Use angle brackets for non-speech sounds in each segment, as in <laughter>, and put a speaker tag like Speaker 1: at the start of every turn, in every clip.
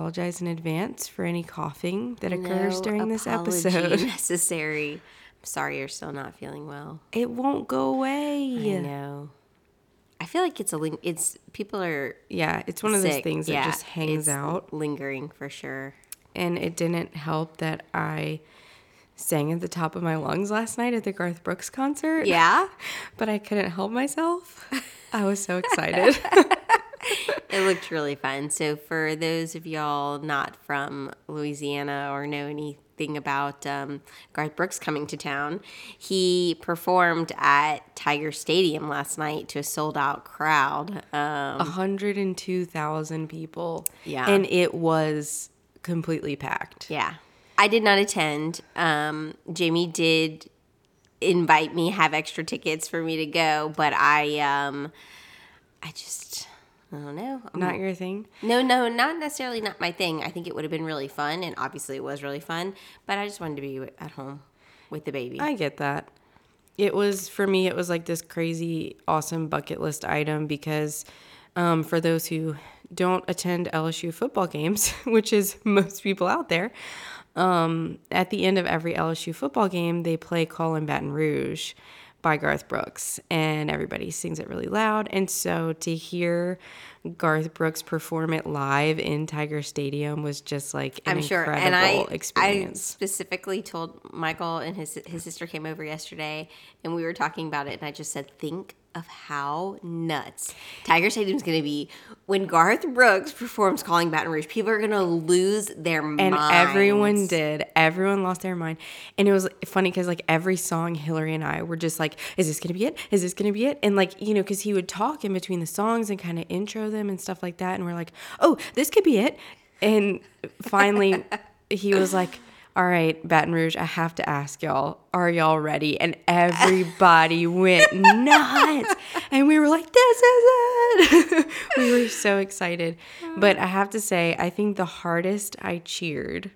Speaker 1: apologize in advance for any coughing that occurs
Speaker 2: No
Speaker 1: during this episode. <laughs>
Speaker 2: necessary. I'm sorry you're still not feeling well.
Speaker 1: It won't go away.
Speaker 2: I know. I feel like it's a ling- it's people are
Speaker 1: Yeah, it's one of those things that
Speaker 2: Yeah,
Speaker 1: just hangs
Speaker 2: it's
Speaker 1: out.
Speaker 2: lingering for sure.
Speaker 1: And it didn't help that I sang at the top of my lungs last night at the Garth Brooks concert.
Speaker 2: Yeah, <laughs>
Speaker 1: But I couldn't help myself. <laughs> I was so excited.
Speaker 2: It looked really fun. So for those of y'all not from Louisiana or know anything about um, Garth Brooks coming to town, he performed at Tiger Stadium last night to a sold out crowd. Um,
Speaker 1: 102,000 people.
Speaker 2: Yeah.
Speaker 1: And it was completely packed.
Speaker 2: Yeah. I did not attend. Um, Jamie did invite me, have extra tickets for me to go, but I um I just I don't know. I'm-
Speaker 1: Not your thing?
Speaker 2: no, no, not necessarily not my thing. I think it would have been really fun and obviously it was really fun, but I just wanted to be at home with the baby.
Speaker 1: I get that. It was for me. It was like this crazy, awesome bucket list item because um, for those who don't attend LSU football games, <laughs> which is most people out there, um, at the end of every LSU football game, they play "Callin' Baton Rouge" by Garth Brooks, and everybody sings it really loud. And so to hear Garth Brooks perform it live in Tiger Stadium was just like an
Speaker 2: I'm sure,
Speaker 1: incredible
Speaker 2: and I, I specifically told Michael and his his sister came over yesterday, and we were talking about it, and I just said, think of how nuts Tiger Stadium's going to be when Garth Brooks performs "Calling Baton Rouge." People are going to lose their mind
Speaker 1: and
Speaker 2: minds.
Speaker 1: everyone did everyone lost their mind and it was funny because like every song hillary and i were just like is this gonna be it is this gonna be it and like you know because he would talk in between the songs and kind of intro them and stuff like that and we're like oh this could be it and finally he was like all right, Baton Rouge, I have to ask y'all, are y'all ready? And everybody <laughs> went nuts. And we were like, this is it. <laughs> we were so excited. But I have to say, I think the hardest I cheered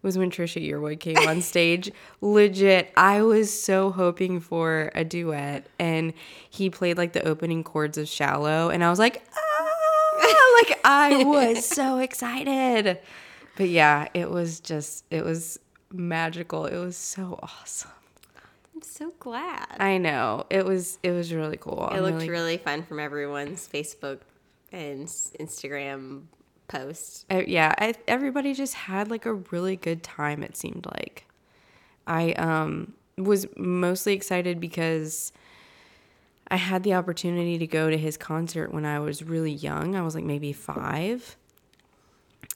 Speaker 1: was when Trisha Yearwood came on <laughs> stage. Legit, I was so hoping for a duet, and he played like the opening chords of "Shallow," and I was like, ah! like I was so excited. But yeah, it was just, it was magical. It was so awesome.
Speaker 2: I'm so glad.
Speaker 1: I know it was, it was really cool.
Speaker 2: it
Speaker 1: I'm
Speaker 2: looked
Speaker 1: really-
Speaker 2: really fun from everyone's Facebook and Instagram posts.
Speaker 1: Uh, yeah, I, everybody just had like a really good time. It seemed like I um, was mostly excited because I had the opportunity to go to his concert when I was really young. I was like maybe five,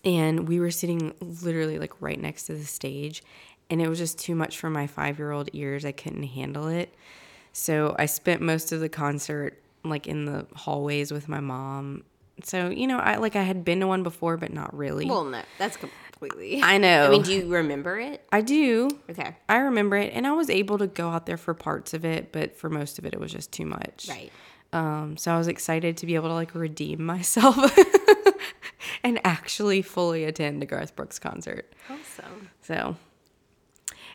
Speaker 1: and we were sitting literally like right next to the stage, and it was just too much for my five year old ears. I couldn't handle it, so I spent most of the concert like in the hallways with my mom. So you know, I like I had been to one before, but not really.
Speaker 2: Well, no, that's completely.
Speaker 1: I know.
Speaker 2: I mean, do you remember it?
Speaker 1: I do.
Speaker 2: Okay.
Speaker 1: I remember it, and I was able to go out there for parts of it, but for most of it, it was just too much.
Speaker 2: Right.
Speaker 1: Um, so I was excited to be able to like redeem myself <laughs> and actually fully attend a Garth Brooks concert.
Speaker 2: Awesome.
Speaker 1: So,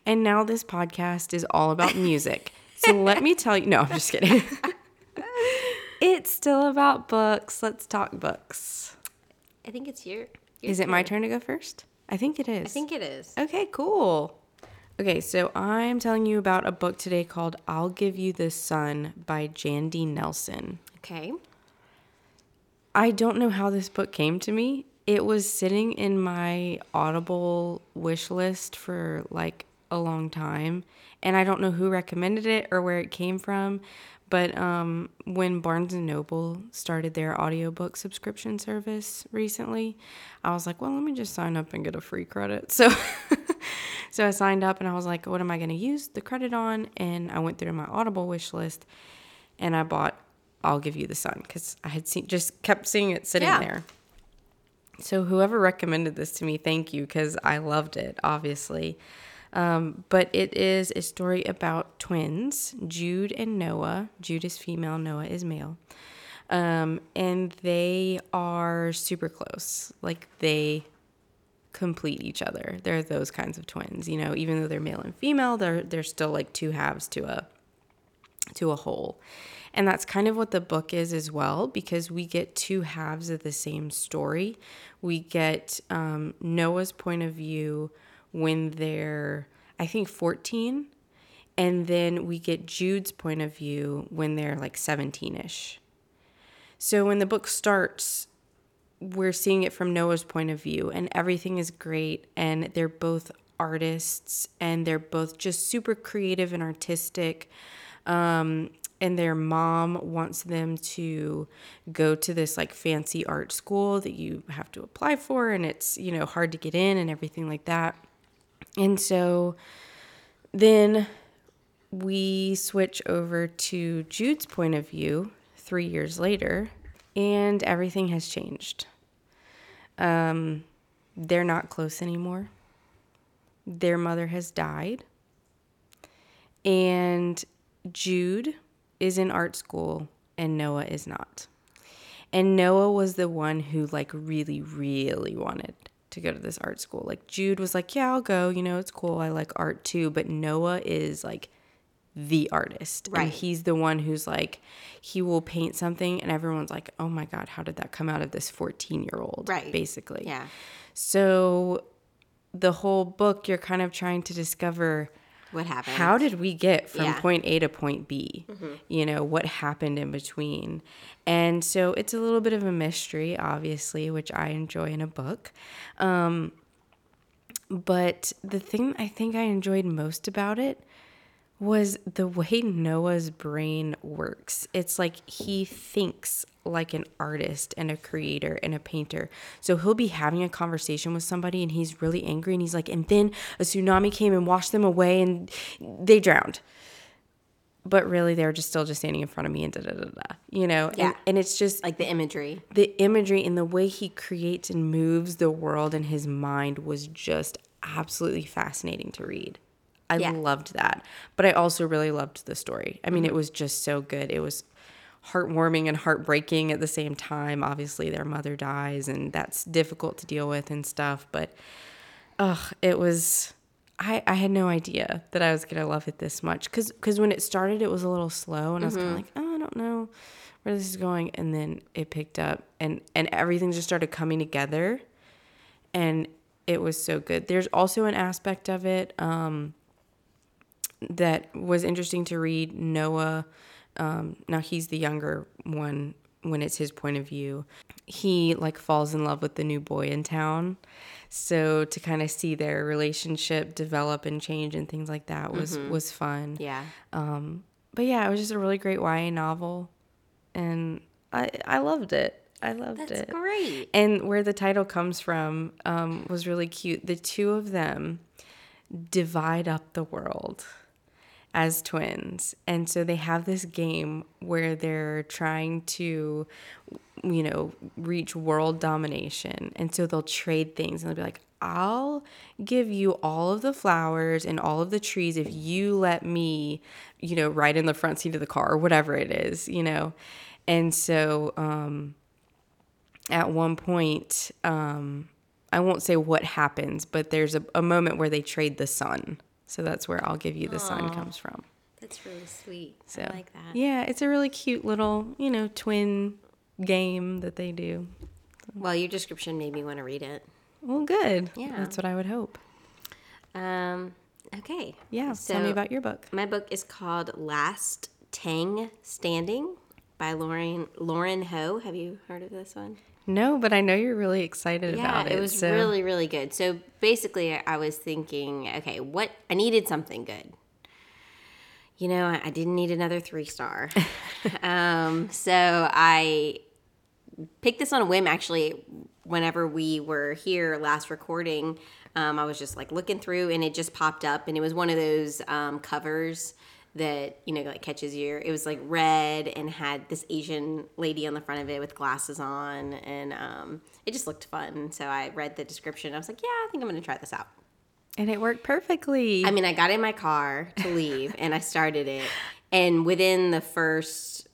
Speaker 1: and now this podcast is all about music. so let me tell you. No, I'm just kidding. <laughs> it's still about books. Let's talk books.
Speaker 2: I think it's your. your
Speaker 1: Is it my
Speaker 2: turn.
Speaker 1: turn to go first? I think it is.
Speaker 2: I think it is.
Speaker 1: Okay, cool. Okay, so I'm telling you about a book today called I'll Give You the Sun by Jandy Nelson.
Speaker 2: Okay.
Speaker 1: I don't know how this book came to me. It was sitting in my Audible wish list for like a long time, and I don't know who recommended it or where it came from. But um, when Barnes and Noble started their audiobook subscription service recently, I was like, well, let me just sign up and get a free credit. <laughs> So, so I signed up and I was like, what am I going to use the credit on? And I went through my Audible wish list, and I bought "I'll Give You the Sun" because I had seen just kept seeing it sitting
Speaker 2: Yeah.
Speaker 1: there. So whoever recommended this to me, thank you because I loved it, obviously. Um, but it is a story about twins, Jude and Noah. Jude is female, Noah is male. Um, and they are super close. Like they complete each other. They're those kinds of twins, you know, even though they're male and female, they're they're still like two halves to a to a whole. And that's kind of what the book is as well, because we get two halves of the same story. We get um, Noah's point of view when they're, I think, 14. And then we get Jude's point of view when they're like 17 ish. So when the book starts, we're seeing it from Noah's point of view, and everything is great. And they're both artists, and they're both just super creative and artistic. Um, and their mom wants them to go to this like fancy art school that you have to apply for, and it's, you know, hard to get in and everything like that. And so then we switch over to Jude's point of view three years later, and everything has changed. Um, they're not close anymore. Their mother has died. And Jude is in art school and Noah is not. And Noah was the one who like really really wanted to go to this art school. Like Jude was like, "Yeah, I'll go. You know, it's cool. I like art too." But Noah is like the artist.
Speaker 2: Right.
Speaker 1: And he's the one who's like he will paint something and everyone's like, "Oh my god, how did that come out of this 14-year-old?"
Speaker 2: Right.
Speaker 1: Basically.
Speaker 2: Yeah.
Speaker 1: So the whole book you're kind of trying to discover
Speaker 2: What happened?
Speaker 1: how did we get from
Speaker 2: Yeah. Mm-hmm.
Speaker 1: point A to point B? You know, what happened in between? And so it's a little bit of a mystery, obviously, which I enjoy in a book. Um, but the thing I think I enjoyed most about it was the way Noah's brain works. It's like he thinks like an artist and a creator and a painter. So he'll be having a conversation with somebody and he's really angry and he's like, and then a tsunami came and washed them away and they drowned. But really, they were just still just standing in front of me and da da da da. You know,
Speaker 2: Yeah.
Speaker 1: and, and it's just
Speaker 2: like the imagery.
Speaker 1: the imagery and the way he creates and moves the world in his mind was just absolutely fascinating to read. I
Speaker 2: Yeah.
Speaker 1: loved that. But I also really loved the story. I mean,
Speaker 2: Mm-hmm.
Speaker 1: it was just so good. It was heartwarming and heartbreaking at the same time. Obviously, their mother dies, and that's difficult to deal with and stuff. But, ugh, it was. I, I had no idea that I was gonna love it this much because because when it started it was a little slow and I was kind of like oh I don't know where this is going and then it picked up and and everything just started coming together and it was so good. There's also an aspect of it um, that was interesting to read. Noah, um, now he's the younger one when it's his point of view. He like falls in love with the new boy in town. So to kind of see their relationship develop and change and things like that was was fun.
Speaker 2: Yeah.
Speaker 1: Um, But yeah, it was just a really great YA novel, and I I loved it. I loved
Speaker 2: That's
Speaker 1: it.
Speaker 2: great.
Speaker 1: And where the title comes from um, was really cute. The two of them divide up the world as twins. And so they have this game where they're trying to, you know, reach world domination. And so they'll trade things and they'll be like, I'll give you all of the flowers and all of the trees if you let me, you know, ride in the front seat of the car or whatever it is, you know. And so, um, at one point, um, I won't say what happens, but there's a, a moment where they trade the sun. So that's where I'll give you the sun comes from.
Speaker 2: That's really sweet.
Speaker 1: So
Speaker 2: I like that.
Speaker 1: Yeah, it's a really cute little, you know, twin game that they do.
Speaker 2: Well, your description made me want to read it.
Speaker 1: Well, good.
Speaker 2: Yeah.
Speaker 1: That's what I would hope.
Speaker 2: Um, okay.
Speaker 1: Yeah. tell me about your book.
Speaker 2: My book is called Last Tang Standing by Lauren Lauren Ho. Have you heard of this one?
Speaker 1: No, but I know you're really excited
Speaker 2: Yeah,
Speaker 1: about it.
Speaker 2: it was
Speaker 1: so-
Speaker 2: really really good. So basically, I was thinking, okay, what I needed something good. You know, I, I didn't need another three star. <laughs> um, so I picked this on a whim actually whenever we were here last recording um, i was just like looking through and it just popped up and it was one of those um, covers that you know like catches your it was like red and had this asian lady on the front of it with glasses on and um, it just looked fun so i read the description i was like yeah i think i'm gonna try this out
Speaker 1: And it worked perfectly.
Speaker 2: i mean i got in my car to leave and i started it and within the first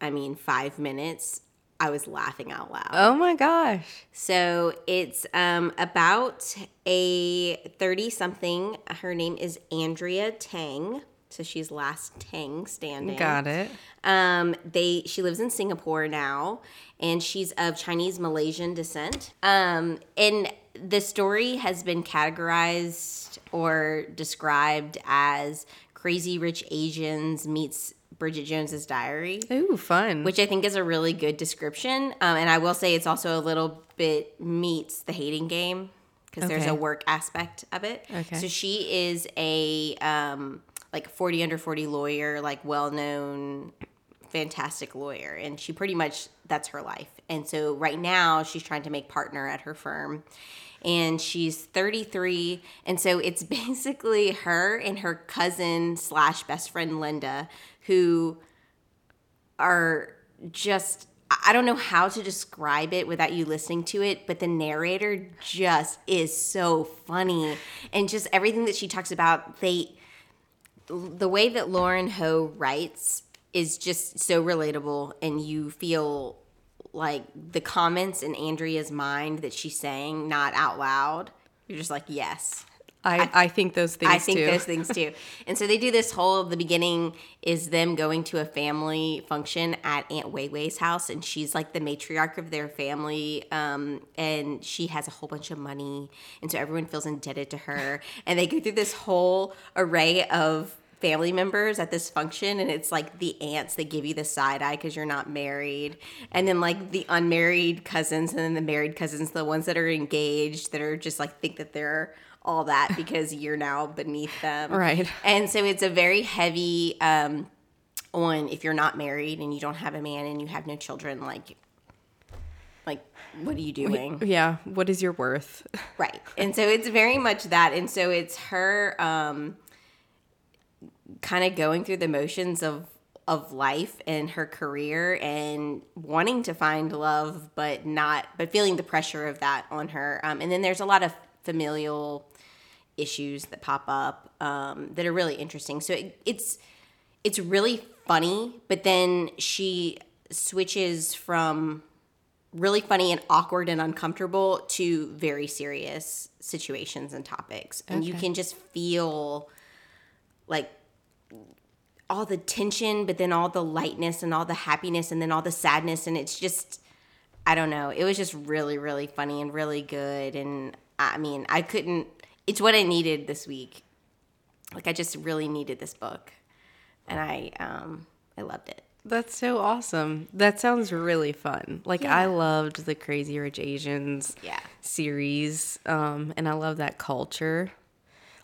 Speaker 2: i mean five minutes i was laughing out loud
Speaker 1: oh my gosh.
Speaker 2: so it's um, about a 30 something. Her name is Andrea Tang. So she's last Tang standing.
Speaker 1: Got it.
Speaker 2: Um, they she lives in Singapore now, and she's of Chinese Malaysian descent. Um, and the story has been categorized or described as Crazy Rich Asians meets Bridget Jones's Diary
Speaker 1: Ooh, fun.
Speaker 2: which I think is a really good description. Um, and I will say it's also a little bit meets the hating game because there's a work aspect of it.
Speaker 1: Okay.
Speaker 2: So she is a um, like 40 under 40 lawyer, like well known, fantastic lawyer. And she pretty much, that's her life. And so right now she's trying to make partner at her firm. And she's 33. And so it's <laughs> basically her and her cousin slash best friend Linda who are just I don't know how to describe it without you listening to it, but the narrator just is so funny and just everything that she talks about, they the way that Lauren Ho writes is just so relatable and you feel like the comments in Andrea's mind that she's saying not out loud. You're just like, yes.
Speaker 1: I, I think those things too.
Speaker 2: I think
Speaker 1: too.
Speaker 2: those <laughs> things too. And so they do this whole the beginning is them going to a family function at Aunt Weiwei's house, and she's like the matriarch of their family, um, and she has a whole bunch of money, and so everyone feels indebted to her. <laughs> And they go through this whole array of family members at this function and it's like the aunts that give you the side eye because you're not married and then like the unmarried cousins and then the married cousins the ones that are engaged that are just like think that they're all that because you're now beneath them
Speaker 1: Right.
Speaker 2: and so it's a very heavy um on if you're not married and you don't have a man and you have no children like like what are you doing
Speaker 1: yeah. What is your worth? <laughs>
Speaker 2: Right. And so it's very much that. And so it's her um, kind of going through the motions of of life and her career and wanting to find love but not but feeling the pressure of that on her um, and then there's a lot of familial issues that pop up um, that are really interesting so it, it's it's really funny but then she switches from really funny and awkward and uncomfortable to very serious situations and topics. And you can just feel like all the tension, but then all the lightness and all the happiness and then all the sadness. And it's just, I don't know. It was just really, really funny and really good. And I mean, I couldn't, it's what I needed this week. Like, I just really needed this book. And I, um, I loved it.
Speaker 1: That's so awesome. That sounds really fun. Like I loved the Crazy Rich Asians
Speaker 2: Yeah.
Speaker 1: series, um, and I love that culture.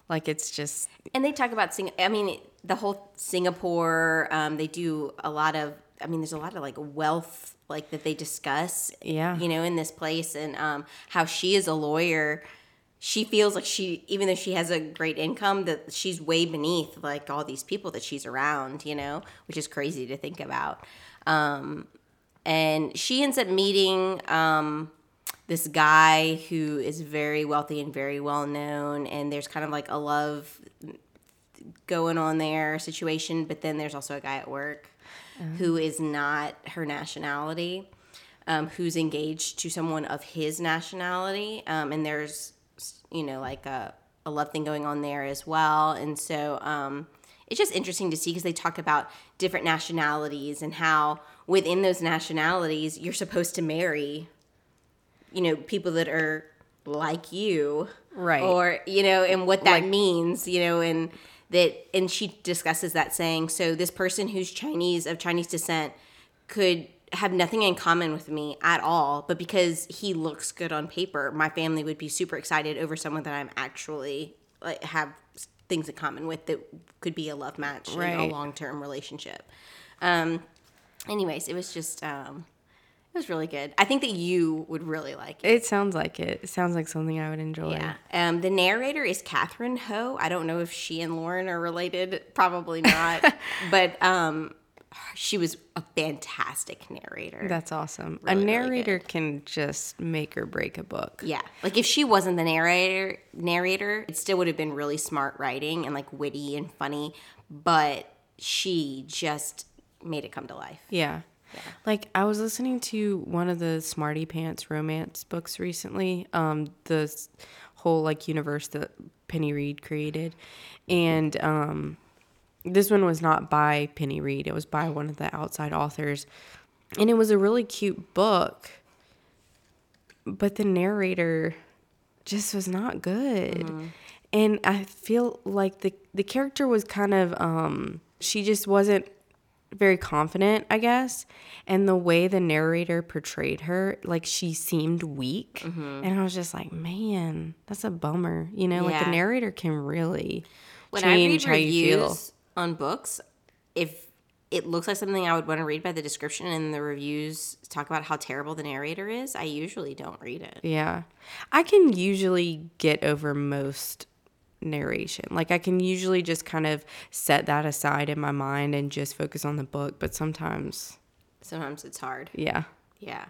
Speaker 1: Like it's just
Speaker 2: And they talk about Sing. I mean, the whole Singapore. Um, they do a lot of. I mean, there's a lot of like wealth, like that they discuss.
Speaker 1: Yeah.
Speaker 2: You know, in this place, and um, how she is a lawyer. She feels like she, even though she has a great income, that she's way beneath like all these people that she's around. You know, which is crazy to think about. Um, and she ends up meeting um, this guy who is very wealthy and very well known and there's kind of like a love going on there situation but then there's also a guy at work who is not her nationality um, who's engaged to someone of his nationality um, and there's you know like a, a love thing going on there as well and so um, it's just interesting to see because they talk about different nationalities and how within those nationalities you're supposed to marry you know people that are like you
Speaker 1: Right.
Speaker 2: or you know and what that means you know and that and she discusses that saying so this person who's chinese of chinese descent could have nothing in common with me at all but because he looks good on paper my family would be super excited over someone that i'm actually like have things in common with that could be a love match in a long-term relationship um anyways it was just um It was really good. I think that you would really like it.
Speaker 1: It sounds like it. It sounds like something I would enjoy.
Speaker 2: Yeah. Um, the narrator is Catherine Ho. I don't know if she and Lauren are related. Probably not. <laughs> but um, she was a fantastic narrator.
Speaker 1: That's awesome.
Speaker 2: Really,
Speaker 1: a
Speaker 2: really
Speaker 1: narrator can just make or break a book.
Speaker 2: yeah. Like if she wasn't the narrator, narrator, it still would have been really smart writing and like witty and funny. But she just made it come to life.
Speaker 1: Yeah. yeah. Like I was listening to one of the Smarty Pants romance books recently, um, the whole like universe that Penny Reid created, and um, this one was not by Penny Reid; it was by one of the outside authors, and it was a really cute book. But the narrator just was not good, and I feel like the the character was kind of um, she just wasn't very confident, I guess. And the way the narrator portrayed her, like she seemed weak.
Speaker 2: Mm-hmm.
Speaker 1: And I was just like, man, that's a bummer. You know, like
Speaker 2: Yeah.
Speaker 1: a narrator can really
Speaker 2: when I read
Speaker 1: change how you feel.
Speaker 2: On books, if it looks like something I would want to read by the description and the reviews talk about how terrible the narrator is, I usually don't read it.
Speaker 1: Yeah. I can usually get over most narration. Like I can usually just kind of set that aside in my mind and just focus on the book, but sometimes
Speaker 2: Sometimes it's hard.
Speaker 1: yeah.
Speaker 2: Yeah.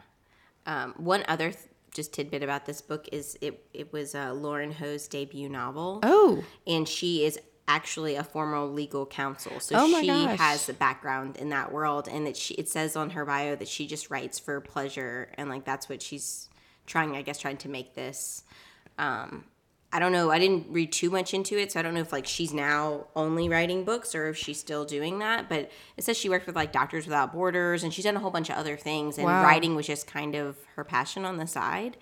Speaker 2: Um, one other th- just tidbit about this book is it it was uh, Lauren Ho's debut novel,
Speaker 1: Oh,
Speaker 2: and she is actually a former legal counsel, so
Speaker 1: Oh
Speaker 2: she
Speaker 1: gosh.
Speaker 2: has a background in that world, and that she it says on her bio that she just writes for pleasure, and like that's what she's trying, I guess, trying to make this. Um, I don't know. I didn't read too much into it, so I don't know if like she's now only writing books or if she's still doing that. But it says she worked with like Doctors Without Borders, and she's done a whole bunch of other things. And
Speaker 1: Wow.
Speaker 2: writing was just kind of her passion on the side.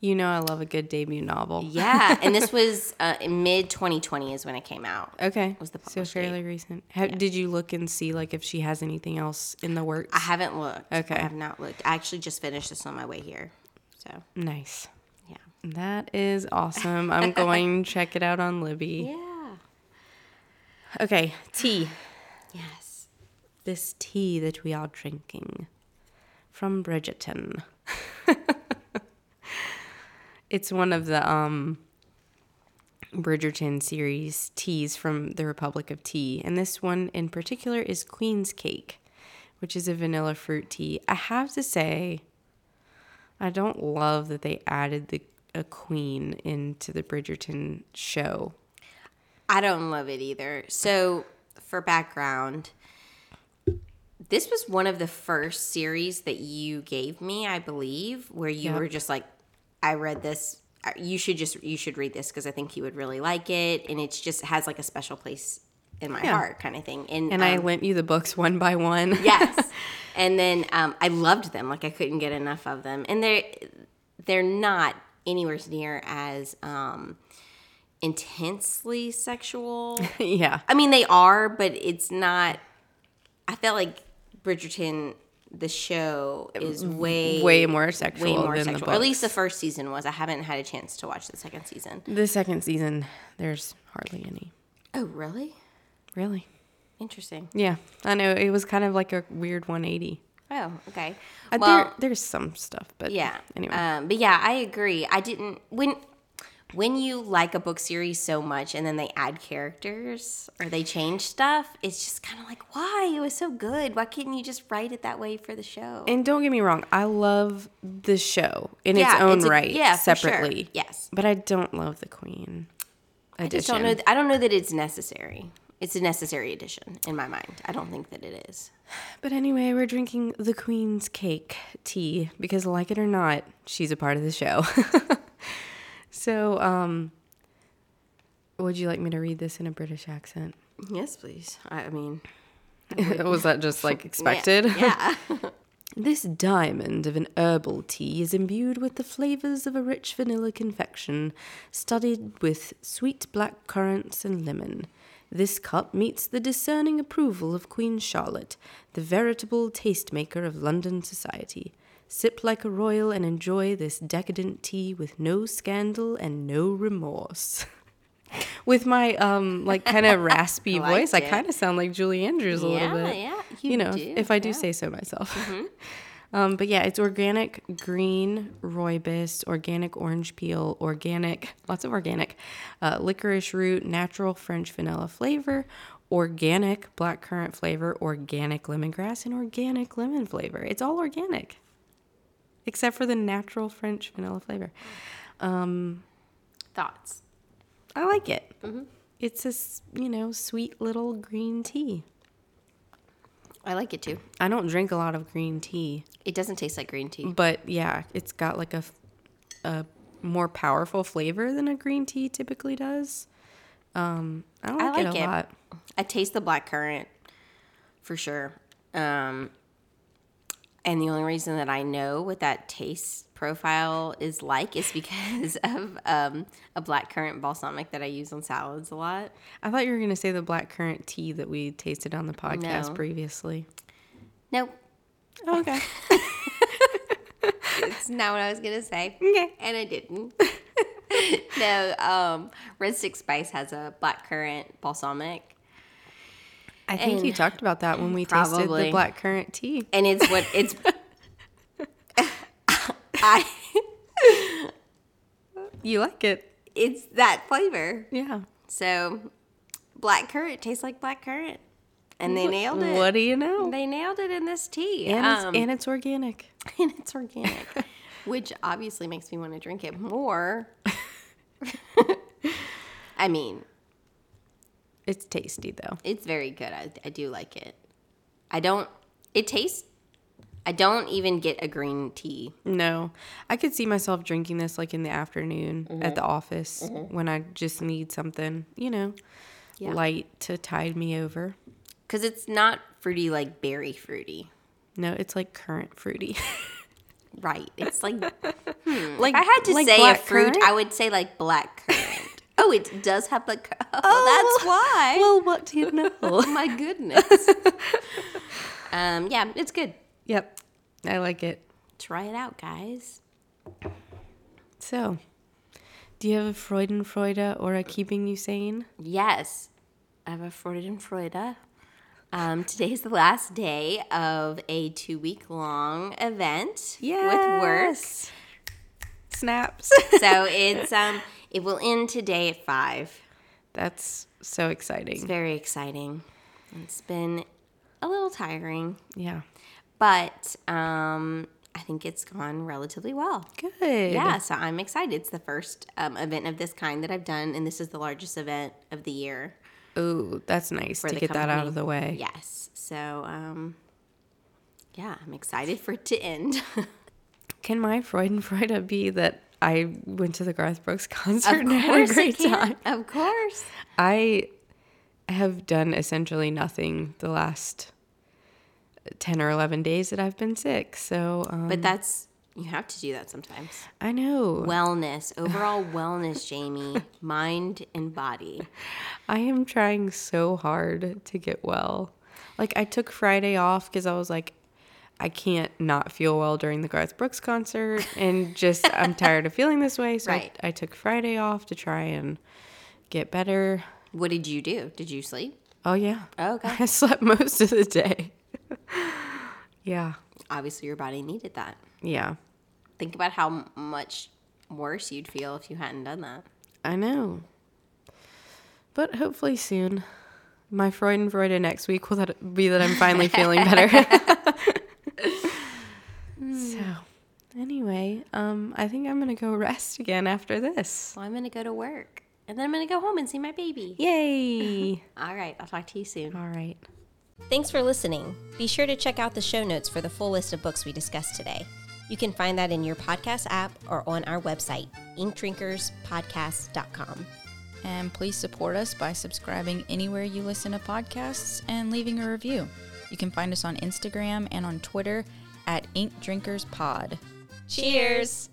Speaker 1: You know I love a good debut novel.
Speaker 2: Yeah, and this <laughs> was uh, mid 2020 is when it came out.
Speaker 1: Okay.
Speaker 2: Was the
Speaker 1: so fairly recent. Ha- Did you look and see like if she has anything else in the works?
Speaker 2: I haven't looked.
Speaker 1: Okay.
Speaker 2: I have not looked. I actually just finished this on my way here. So
Speaker 1: nice.
Speaker 2: yeah.
Speaker 1: That is <laughs> awesome. I'm going to check it out on Libby.
Speaker 2: Yeah.
Speaker 1: Okay, tea.
Speaker 2: Yes.
Speaker 1: This tea that we are drinking from Bridgerton. <laughs> it's one of the um Bridgerton series teas from the Republic of Tea, and this one in particular is Queen's Cake, which is a vanilla fruit tea. I have to say, I don't love that they added the a queen into the Bridgerton show.
Speaker 2: I don't love it either. So, for background, this was one of the first series that you gave me, I believe, where you
Speaker 1: Yep.
Speaker 2: were just like, I read this. uh, You should just you should read this because I think you would really like it, and it's just has like a special place in my
Speaker 1: Yeah.
Speaker 2: heart, kind of thing. And
Speaker 1: And I
Speaker 2: um,
Speaker 1: lent you the books one by one.
Speaker 2: yes, <laughs> and then um, I loved them. Like I couldn't get enough of them, and they're they're not anywhere near as um, intensely sexual. <laughs>
Speaker 1: yeah.
Speaker 2: I mean, they are, but it's not. I felt like Bridgerton, the show, is way
Speaker 1: way more sexual
Speaker 2: way more
Speaker 1: than the
Speaker 2: sexual. Or at least the first season was. I haven't had a chance to watch the second season.
Speaker 1: The second season, there's hardly any.
Speaker 2: Oh, really?
Speaker 1: Really?
Speaker 2: Interesting.
Speaker 1: Yeah, I know. It was kind of like a weird 180.
Speaker 2: Oh, okay.
Speaker 1: Uh,
Speaker 2: Well,
Speaker 1: there, there's some stuff, but
Speaker 2: Yeah.
Speaker 1: Anyway,
Speaker 2: Um, but yeah, I agree. I didn't when when you like a book series so much and then they add characters or they change stuff, it's just kind of like, why? It was so good. Why couldn't you just write it that way for the show?
Speaker 1: and don't get me wrong, I love the show in
Speaker 2: Yeah,
Speaker 1: its own
Speaker 2: it's a-
Speaker 1: right,
Speaker 2: yeah, for sure.
Speaker 1: separately.
Speaker 2: Yes.
Speaker 1: but I don't love the Queen.
Speaker 2: I just don't know. th- I don't know that it's necessary. It's a necessary addition in my mind. I don't think that it is.
Speaker 1: But anyway, we're drinking the Queen's Cake tea because, like it or not, she's a part of the show. <laughs> so, um, would you like me to read this in a British accent?
Speaker 2: Yes, please. I, I mean, <laughs>
Speaker 1: Was that just like expected?
Speaker 2: yeah. <laughs> <laughs>
Speaker 1: This diamond of an herbal tea is imbued with the flavors of a rich vanilla confection, studded with sweet black currants and lemon. This cup meets the discerning approval of Queen Charlotte, the veritable tastemaker of London society. Sip like a royal and enjoy this decadent tea with no scandal and no remorse. <laughs> with my um like kind of <laughs> raspy
Speaker 2: I
Speaker 1: voice, I kind of sound like Julie Andrews a
Speaker 2: Yeah,
Speaker 1: little bit.
Speaker 2: yeah,
Speaker 1: you,
Speaker 2: you
Speaker 1: know,
Speaker 2: do,
Speaker 1: if I do
Speaker 2: yeah. Mm-hmm.
Speaker 1: say so myself. <laughs> Um, but yeah, it's organic green rooibos, organic orange peel, organic, lots of organic, uh, licorice root, natural French vanilla flavor, organic black currant flavor, organic lemongrass, and organic lemon flavor. It's all organic, except for the natural French vanilla flavor.
Speaker 2: Um, Thoughts?
Speaker 1: I like it. It's a you know sweet little green tea.
Speaker 2: I like it too.
Speaker 1: I don't drink a lot of green tea,
Speaker 2: It doesn't taste like green tea.
Speaker 1: but yeah, it's got like a, a more powerful flavor than a green tea typically does. Um, I like,
Speaker 2: I
Speaker 1: it
Speaker 2: like
Speaker 1: a
Speaker 2: it.
Speaker 1: lot.
Speaker 2: I taste the black currant for sure. Um, and the only reason that I know what that taste profile is like is because <laughs> of um, a black currant balsamic that I use on salads a lot.
Speaker 1: I thought you were gonna say the black currant tea that we tasted on the podcast
Speaker 2: No.
Speaker 1: previously.
Speaker 2: Nope,
Speaker 1: okay. <laughs> <laughs>
Speaker 2: it's not what I was gonna say.
Speaker 1: Okay.
Speaker 2: and I didn't. no, um, Red Stick Spice has a black currant balsamic,
Speaker 1: I think you talked about that when we tasted
Speaker 2: Probably.
Speaker 1: the black currant tea.
Speaker 2: and it's what <laughs> it's. I
Speaker 1: You like it?
Speaker 2: it's that flavor.
Speaker 1: Yeah.
Speaker 2: So, black currant tastes like black currant, and they nailed it.
Speaker 1: What do you know?
Speaker 2: They nailed it in this tea,
Speaker 1: And it's,
Speaker 2: Um,
Speaker 1: and it's organic. <laughs>
Speaker 2: and it's organic, <laughs> which obviously makes me want to drink it more. I mean,
Speaker 1: It's tasty though.
Speaker 2: it's very good. I, I do like it. I don't. It tastes. I don't even get a green tea.
Speaker 1: No, I could see myself drinking this like in the afternoon
Speaker 2: Mm-hmm.
Speaker 1: at the office when I just need something, you know,
Speaker 2: Yeah.
Speaker 1: light to tide me over.
Speaker 2: because it's not fruity like berry fruity.
Speaker 1: No, it's like currant fruity. <laughs>
Speaker 2: Right. It's like <laughs>
Speaker 1: like
Speaker 2: I had to
Speaker 1: like
Speaker 2: say a fruit,
Speaker 1: currant?
Speaker 2: I would say like black currant. Oh, it does have the. <laughs> Oh, that's why.
Speaker 1: Well, what do you know? <laughs>
Speaker 2: oh my goodness. <laughs> um. Yeah, it's good.
Speaker 1: yep, I like it.
Speaker 2: Try it out, guys.
Speaker 1: So, do you have a Freudenfreude or a keeping you sane?
Speaker 2: Yes, I have a Freudenfreude. Um, today's the last day of a two week long event yes. with work.
Speaker 1: Snaps.
Speaker 2: So it's um it will end today at five.
Speaker 1: That's so exciting.
Speaker 2: It's very exciting. It's been a little tiring,
Speaker 1: Yeah.
Speaker 2: but um I think it's gone relatively well.
Speaker 1: Good.
Speaker 2: Yeah, so I'm excited. It's the first um, event of this kind that I've done, and this is the largest event of the year.
Speaker 1: Ooh, that's nice to get that out of the way.
Speaker 2: Yes. So, um, yeah, I'm excited for it to end. <laughs>
Speaker 1: Can my Freud and Freudenfreude be that I went to the Garth Brooks <laughs> concert and had a great time?
Speaker 2: Of course.
Speaker 1: I have done essentially nothing the last 10 or 11 days that I've been sick. So, um,
Speaker 2: But that's you have to do that sometimes.
Speaker 1: I know.
Speaker 2: Wellness, <sighs> overall wellness, Jamie, mind and body.
Speaker 1: I am trying so hard to get well. Like, I took Friday off because I was like, I can't not feel well during the Garth Brooks concert. And just, I'm tired of feeling this way. So
Speaker 2: Right.
Speaker 1: I, I took Friday off to try and get better.
Speaker 2: What did you do? Did you sleep?
Speaker 1: Oh, yeah.
Speaker 2: Oh, okay. <laughs>
Speaker 1: I slept most of the day. yeah.
Speaker 2: Obviously, your body needed that.
Speaker 1: Yeah.
Speaker 2: Think about how much worse you'd feel if you hadn't done that.
Speaker 1: I know. But hopefully soon. My Freud and Freudenfreude next week will that be that I'm finally feeling better. <laughs> <laughs> so, anyway, um, I think I'm gonna go <laughs> rest again after this.
Speaker 2: Well, I'm gonna go to work, and then I'm gonna go home and see my baby.
Speaker 1: Yay! <laughs>
Speaker 2: All right, I'll talk to you soon.
Speaker 1: All right.
Speaker 3: Thanks for listening. Be sure to check out the show notes for the full list of books we discussed today. You can find that in your podcast app or on our website, inkdrinkerspodcast.com.
Speaker 4: And please support us by subscribing anywhere you listen to podcasts and leaving a review. You can find us on Instagram and on Twitter at Ink Drinkers Pod.
Speaker 3: Cheers!